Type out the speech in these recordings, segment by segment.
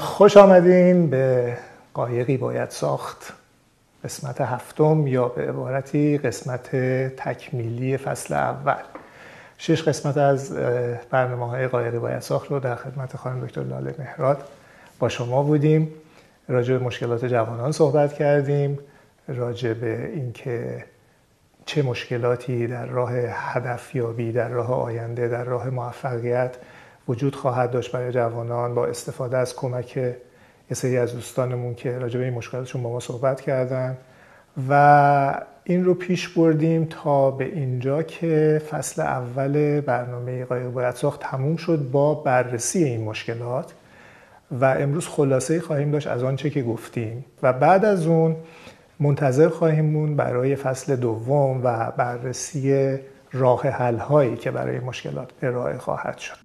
خوش آمدین به قایقی باید ساخت قسمت هفتم یا به عبارتی قسمت تکمیلی فصل اول. شش قسمت از برنامه های قایقی باید ساخت رو در خدمت خانم دکتر لاله مهراد با شما بودیم. راجع به مشکلات جوانان صحبت کردیم. راجع به اینکه چه مشکلاتی در راه هدفیابی در راه آینده در راه موفقیت وجود خواهد داشت برای جوانان با استفاده از کمک یه سری از دوستانمون که راجع به این مشکلاتشون با ما صحبت کردن. و این رو پیش بردیم تا به اینجا که فصل اول برنامه قایق باید ساخت تموم شد با بررسی این مشکلات. و امروز خلاصه خواهیم داشت از آنچه که گفتیم. و بعد از اون منتظر خواهیم مون برای فصل دوم و بررسی راه حل هایی که برای مشکلات ارائه خواهد شد.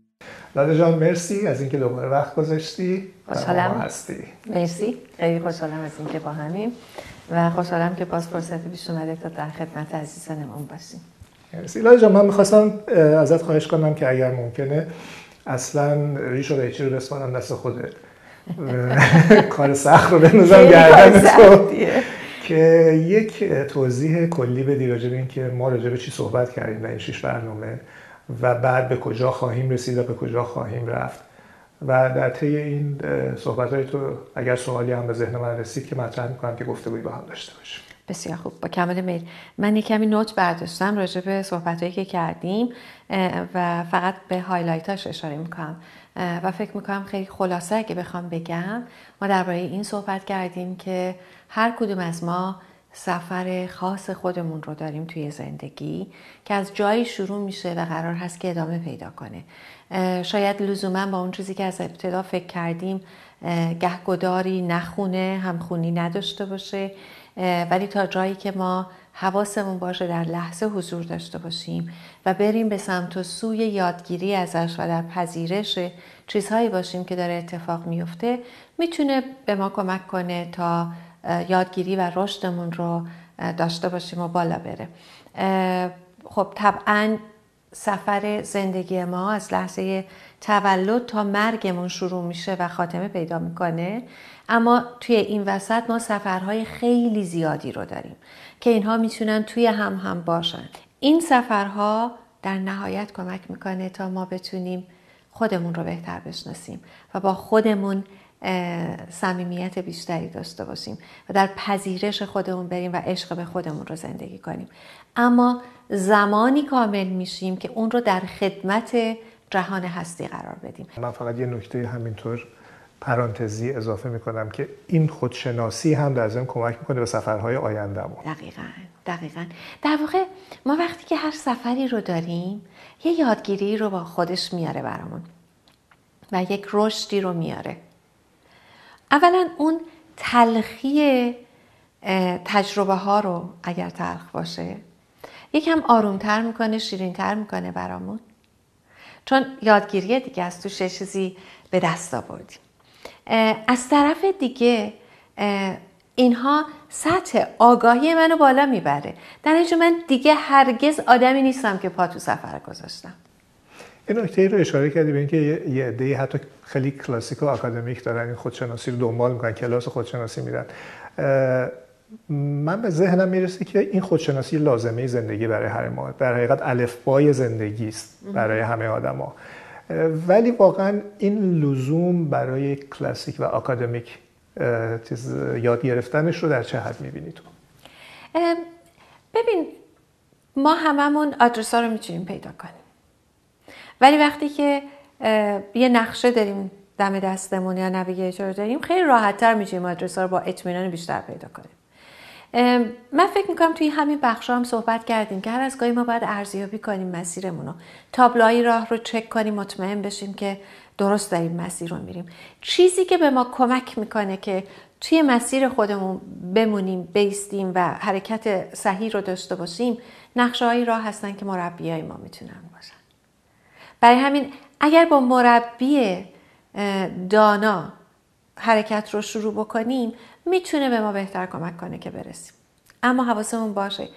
لاله جان مرسی از اینکه دوباره وقت گذاشتی خوشحالم. هستی. مرسی. خیلی خوشحالم از اینکه با همیم و خوشحالم که باز فرصت پیش اومده تا در خدمت عزیزانمون باشیم. مرسی. لاله جان من می‌خواستم ازت خواهش کنم که اگر ممکنه اصلا ریش و قیچی رو بسپارم دست خودت کار سخت رو بندازم گردن تو. که یک توضیح کلی بدی راجع به اینکه ما راجع به چی صحبت کردیم در این شش برنامه. و بعد به کجا خواهیم رسید و به کجا خواهیم رفت. و در طی این صحبت های تو اگر سوالی هم به ذهن من رسید که مطرح می‌کنم که گفته با هم داشته باشیم. بسیار خوب. با کمال میل. من یک کمی نوت برداشتم راجع به صحبت هایی که کردیم و فقط به هایلایتاش اشاره می‌کنم. و فکر می‌کنم خیلی خلاصه اگه بخوام بگم ما درباره این صحبت کردیم که هر کدوم از ما سفر خاص خودمون رو داریم توی زندگی که از جایی شروع میشه و قرار هست که ادامه پیدا کنه. شاید لزوما با اون چیزی که از ابتدا فکر کردیم گهگداری نخونه همخونی نداشته باشه ولی تا جایی که ما حواسمون باشه در لحظه حضور داشته باشیم و بریم به سمت و سوی یادگیری ازش و در پذیرش چیزهایی باشیم که داره اتفاق میفته می‌تونه به ما کمک کنه تا یادگیری و رشدمون رو داشته باشیم و بالا بره. خب طبعا سفر زندگی ما از لحظه تولد تا مرگمون شروع میشه و خاتمه پیدا می‌کنه. اما توی این وسط ما سفرهای خیلی زیادی رو داریم که اینها می‌تونن توی هم هم باشن. این سفرها در نهایت کمک می‌کنه تا ما بتونیم خودمون رو بهتر بشناسیم و با خودمون صمیمیت بیشتری داشته باشیم و در پذیرش خودمون بریم و عشق به خودمون رو زندگی کنیم. اما زمانی کامل میشیم که اون رو در خدمت جهان هستی قرار بدیم. من فقط یه نکته همینطور پرانتزی اضافه می‌کنم که این خودشناسی هم در ضمن کمک می‌کنه به سفرهای آینده ما دقیقا دقیقا. در واقع ما وقتی که هر سفری رو داریم یه یادگیری رو با خودش میاره برامون و یک رشدی رو میاره. اولا اون تلخی تجربه ها رو اگر تلخ باشه یکم آرومتر می‌کنه شیرینتر می‌کنه برامون. چون یادگیری دیگه از تو چیزی به دست آوردیم از طرف دیگه اینها سطح آگاهی منو بالا می‌بره. در اینجا من دیگه هرگز آدمی نیستم که پا تو سفر گذاشتم. این نکته رو اشاره کردی به اینکه یه عده حتی خیلی کلاسیک و آکادمیک دارن این خودشناسی رو دنبال می‌کنن کلاس خودشناسی میرن. من به ذهنم می‌رسه که این خودشناسی لازمه زندگی برای هر ما. در حقیقت الفبای زندگی است برای همه آدما. ولی واقعا این لزوم برای کلاسیک و آکادمیک یاد گرفتنش رو در چه حد می‌بینی تو؟ ببین ما هممون آدرس ها رو می‌تونیم پیدا کنیم. ولی وقتی که یه نقشه داریم دم دستمون یا نویگیتور داریم خیلی راحتتر می‌تونیم آدرس رو با اطمینان بیشتر پیدا کنیم. من فکر می‌کنم توی همین بخش هم صحبت کردیم که هر از گاهی ما باید ارزیابی کنیم مسیرمون رو. تابلوهای راه رو چک کنیم مطمئن بشیم که درست داریم مسیر رو میریم چیزی که به ما کمک می‌کنه که توی مسیر خودمون بمونیم بیستیم و حرکت صحیح رو داشته باشیم نقشه راه هستن که مربی های ما می‌تونن باشن. برای همین اگر با مربی دانا حرکت رو شروع بکنیم می‌تونه به ما بهتر کمک کنه که برسیم. اما حواسمون باشه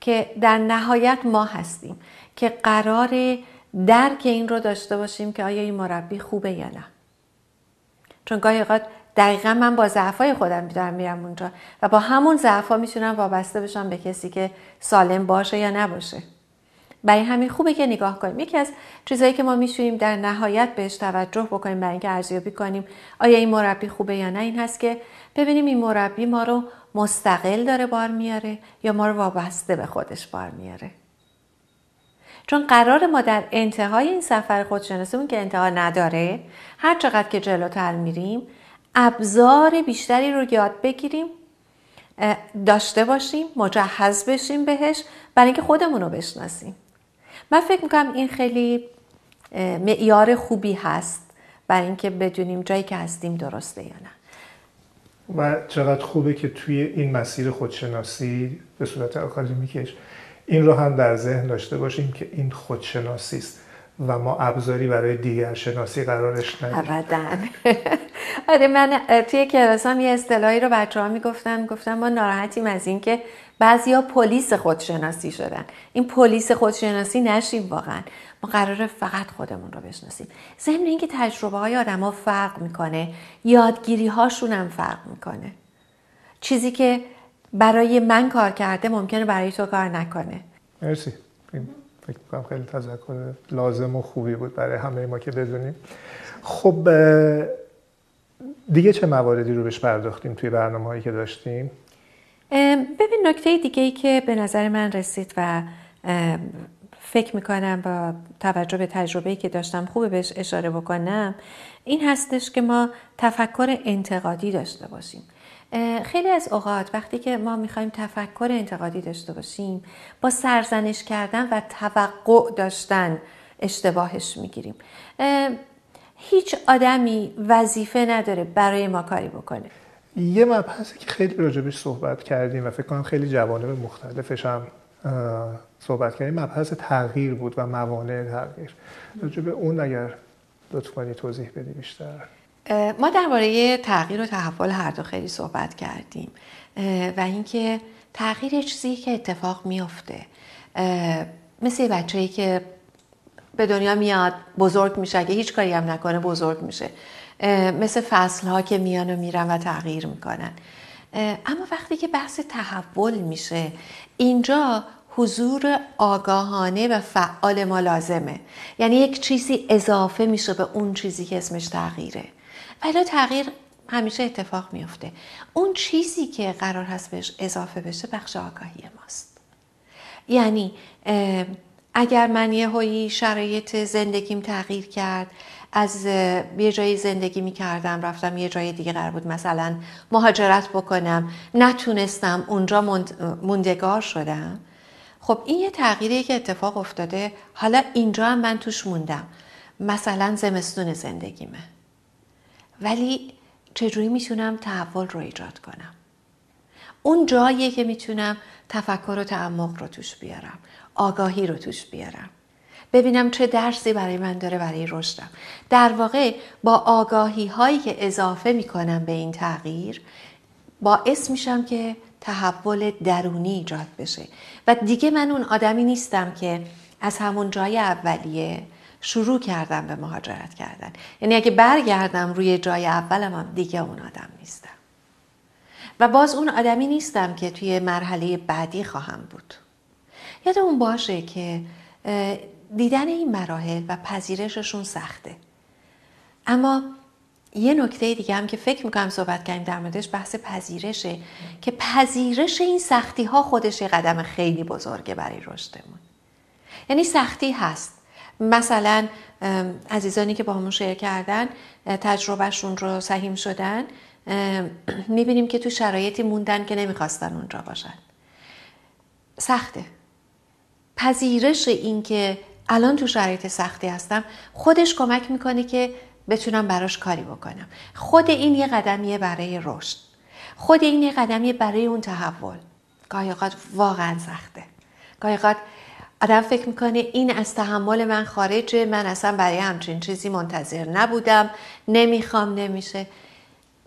که در نهایت ما هستیم که قرار درک این رو داشته باشیم که آیا این مربی خوبه یا نه. چون گاهی اوقات دقیقا من با ضعفای خودم دارم میرم اونجا و با همون ضعفا می‌تونم وابسته بشم به کسی که سالم باشه یا نباشه. برای همین خوبه که نگاه کنیم. یکی از چیزهایی که ما می‌تونیم در نهایت بهش توجه بکنیم برای اینکه ارزیابی کنیم آیا این مربی خوبه یا نه این هست که ببینیم این مربی ما رو مستقل داره بار میاره یا ما رو وابسته به خودش بار میاره. چون قرار ما در انتهای این سفر خودشناسیمون که انتها نداره هر چقدر که جلوتر میریم ابزار بیشتری رو یاد بگیریم داشته باشیم مجهز بشیم بهش برای اینکه خودمون رو بشناسیم. من فکر می‌کنم این خیلی معیار خوبی هست برای اینکه بدونیم جایی که هستیم درسته یا نه. و چقدر خوبه که توی این مسیر خودشناسی به صورت اکادمیکش این رو هم در ذهن داشته باشیم که این خودشناسی است. و ما ابزاری برای دیگر شناسی قرارش ندیم. ابدا. آره من توی کلاسام یه اصطلاحی رو بچه ها می‌گفتن. گفتن ما ناراحتیم از اینکه بعضیا پلیس خودشناسی شدن. این پلیس خودشناسی نشیم واقعا. ما قراره فقط خودمون رو بشناسیم. ضمن اینکه تجربه های آدم ها فرق می‌کنه یادگیری هاشون هم فرق می‌کنه. چیزی که برای من کار کرده ممکنه برای تو کار نکنه. مرسی. فکر می‌کنم خیلی تذکر لازم و خوبی بود برای همه ما که بدونیم. خب دیگه چه مواردی رو بهش پرداختیم توی برنامه هایی که داشتیم؟ ببین نکته دیگه ای که به نظر من رسید و فکر می‌کنم با توجه به تجربه که داشتم خوبه بهش اشاره بکنم این هستش که ما تفکر انتقادی داشته باشیم. خیلی از اوقات وقتی که ما می‌خوایم تفکر انتقادی داشته باشیم با سرزنش کردن و توقع داشتن اشتباهش می‌گیریم. هیچ آدمی وظیفه نداره برای ما کاری بکنه. یه مبحثی که خیلی راجبش صحبت کردیم و فکر کنم خیلی جوانب مختلفش هم صحبت کردیم مبحث تغییر بود و موانع تغییر. راجب اون اگر لطف کنی توضیح بدی بیشتر. ما درباره تغییر و تحول هر دو خیلی صحبت کردیم. و اینکه تغییر چیزی که اتفاق میفته. مثل بچه‌ای که به دنیا میاد بزرگ میشه. اگه هیچ کاری هم نکنه بزرگ میشه. مثل فصل ها که میان و میرن و تغییر می‌کنن. اما وقتی که بحث تحول میشه اینجا حضور آگاهانه و فعال ما لازمه. یعنی یک چیزی اضافه میشه به اون چیزی که اسمش تغییره. ولی تغییر همیشه اتفاق میفته اون چیزی که قرار هست بهش اضافه بشه بخش آگاهی ماست. یعنی اگر من یه هایی شرایط زندگیم تغییر کرد از یه جایی زندگی می کردم رفتم یه جای دیگه قرار بود مثلا مهاجرت بکنم نتونستم اونجا موندگار شدم. خب این یه تغییری که اتفاق افتاده. حالا اینجا هم من توش موندم. مثلا زمستون زندگیمه. ولی چجوری می‌تونم تحول رو ایجاد کنم؟ اون جاییه که می‌تونم تفکر و تعمق رو توش بیارم آگاهی رو توش بیارم. ببینم چه درسی برای من داره برای رشدم. در واقع با آگاهی هایی که اضافه می‌کنم به این تغییر باعث میشم که تحول درونی ایجاد بشه. و دیگه من اون آدمی نیستم که از همون جای اولیه شروع کردم به مهاجرت کردن. یعنی اگه برگردم روی جای اولم هم دیگه اون آدم نیستم. و باز اون آدمی نیستم که توی مرحله بعدی خواهم بود. یادمون باشه که دیدن این مراحل و پذیرششون سخته. اما یه نکته دیگه هم که فکر می‌کنم صحبت کردیم در موردش بحث پذیرشه که پذیرش این سختی ها خودش قدم خیلی بزرگه برای رشدمون. یعنی سختی هست. مثلا عزیزانی که با همون شیر کردن تجربهشون رو سهیم شدن می‌بینیم که تو شرایطی موندن که نمی‌خواستن اونجا باشن. سخته. پذیرش این که الان تو شرایط سختی هستم خودش کمک می‌کنه که بتونم براش کاری بکنم. خود این یه قدمیه برای رشد. خود این یه قدمیه برای اون تحول. گاهی واقعا سخته. گاهی آدم فکر می‌کنه این از تحمل من خارجه من اصلا برای همچین چیزی منتظر نبودم. نمی‌خوام نمیشه.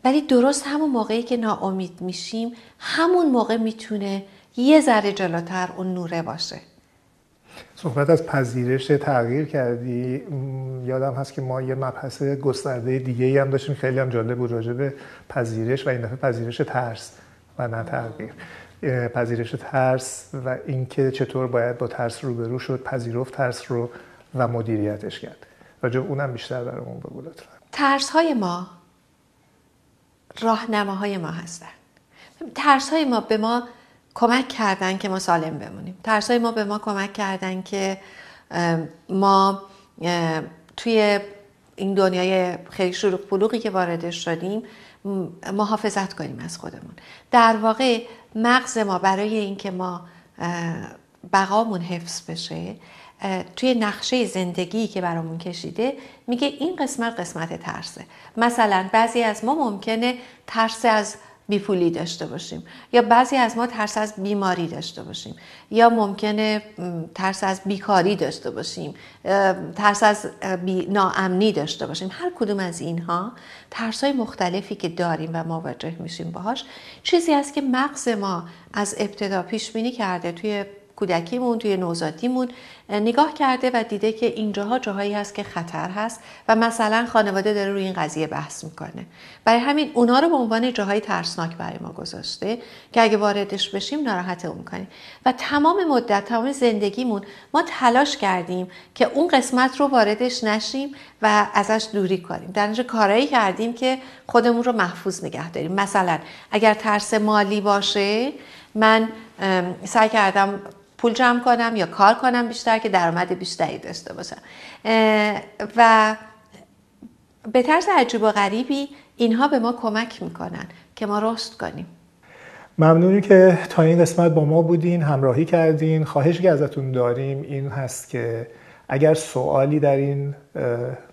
ولی درست همون موقعی که ناامید میشیم همون موقع می‌تونه یه ذره جلوتر اون نوره باشه. صحبت از پذیرش تغییر کردی. یادم هست که ما یه مبحث گسترده دیگه هم داشتیم. خیلی هم جالب بود راجع به پذیرش و این دفعه پذیرش ترس و نه تغییر. پذیرش ترس و اینکه چطور باید با ترس روبرو شد پذیرفت ترس رو و مدیریتش کرد. راجع اونم بیشتر برامون بگو لطفا. ترس های ما راهنماهای ما هستن. ترس های ما به ما کمک کردن که ما سالم بمونیم. ترس های ما به ما کمک کردن که ما توی این دنیای خیلی شروع پلوغی که واردش شدیم محافظت کنیم از خودمون. در واقع مغز ما برای اینکه ما بقامون حفظ بشه توی نقشه زندگی که برامون کشیده میگه این قسمت قسمت ترسه. مثلا بعضی از ما ممکنه ترس از بیپولی داشته باشیم. یا بعضی از ما ترس از بیماری داشته باشیم. یا ممکنه ترس از بیکاری داشته باشیم. ترس از بی ناامنی داشته باشیم. هر کدوم از اینها ترس های مختلفی که داریم و مواجه میشیم باهاش. چیزی است که مغز ما از ابتدا پیش بینی کرده توی کودکیمون توی نوزادیمون نگاه کرده و دیده که اینجاها جاهایی هست که خطر هست و مثلا خانواده داره روی این قضیه بحث می‌کنه. برای همین اونا رو به عنوان جاهای ترسناک برای ما گذاشته که اگه واردش بشیم ناراحت اون کنیم و تمام مدت تمام زندگیمون ما تلاش کردیم که اون قسمت رو واردش نشیم و ازش دوری کنیم. در اینجا کارایی کردیم که خودمون رو محفوظ نگه داریم. مثلا اگر ترس مالی باشه من سعی کردم پول جمع کنم یا کار کنم بیشتر که درآمد بیشتری داشته باشم. و به طرز عجیب و غریبی اینها به ما کمک می‌کنن که ما رشد کنیم. ممنونی که تا این قسمت با ما بودین همراهی کردین خواهشی که ازتون داریم این هست که اگر سوالی در این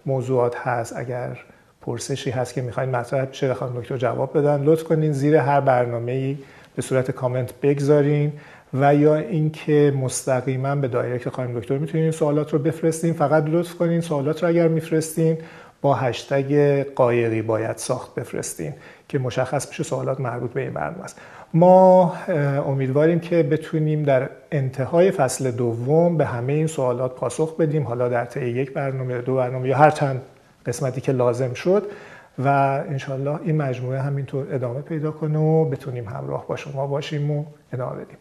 موضوعات هست اگر پرسشی هست که می‌خواین مطرح بشه خانم دکتر جواب بدن لطف کنین زیر هر برنامه به صورت کامنت بگذارین. و یا اینکه مستقیما به دایرکت خانم دکتر می‌تونین این سوالات رو بفرستین فقط لطف کنین سوالات رو اگر میفرستین با هشتگ قایقی باید ساخت بفرستین که مشخص بشه سوالات مربوط به این برنامه است. ما امیدواریم که بتونیم در انتهای فصل دوم به همه این سوالات پاسخ بدیم. حالا در طی یک برنامه دو برنامه یا هر چند قسمتی که لازم شد و انشالله این مجموعه همینطور ادامه پیدا کنه و بتونیم همراه با شما باشیم و ادامه بدیم.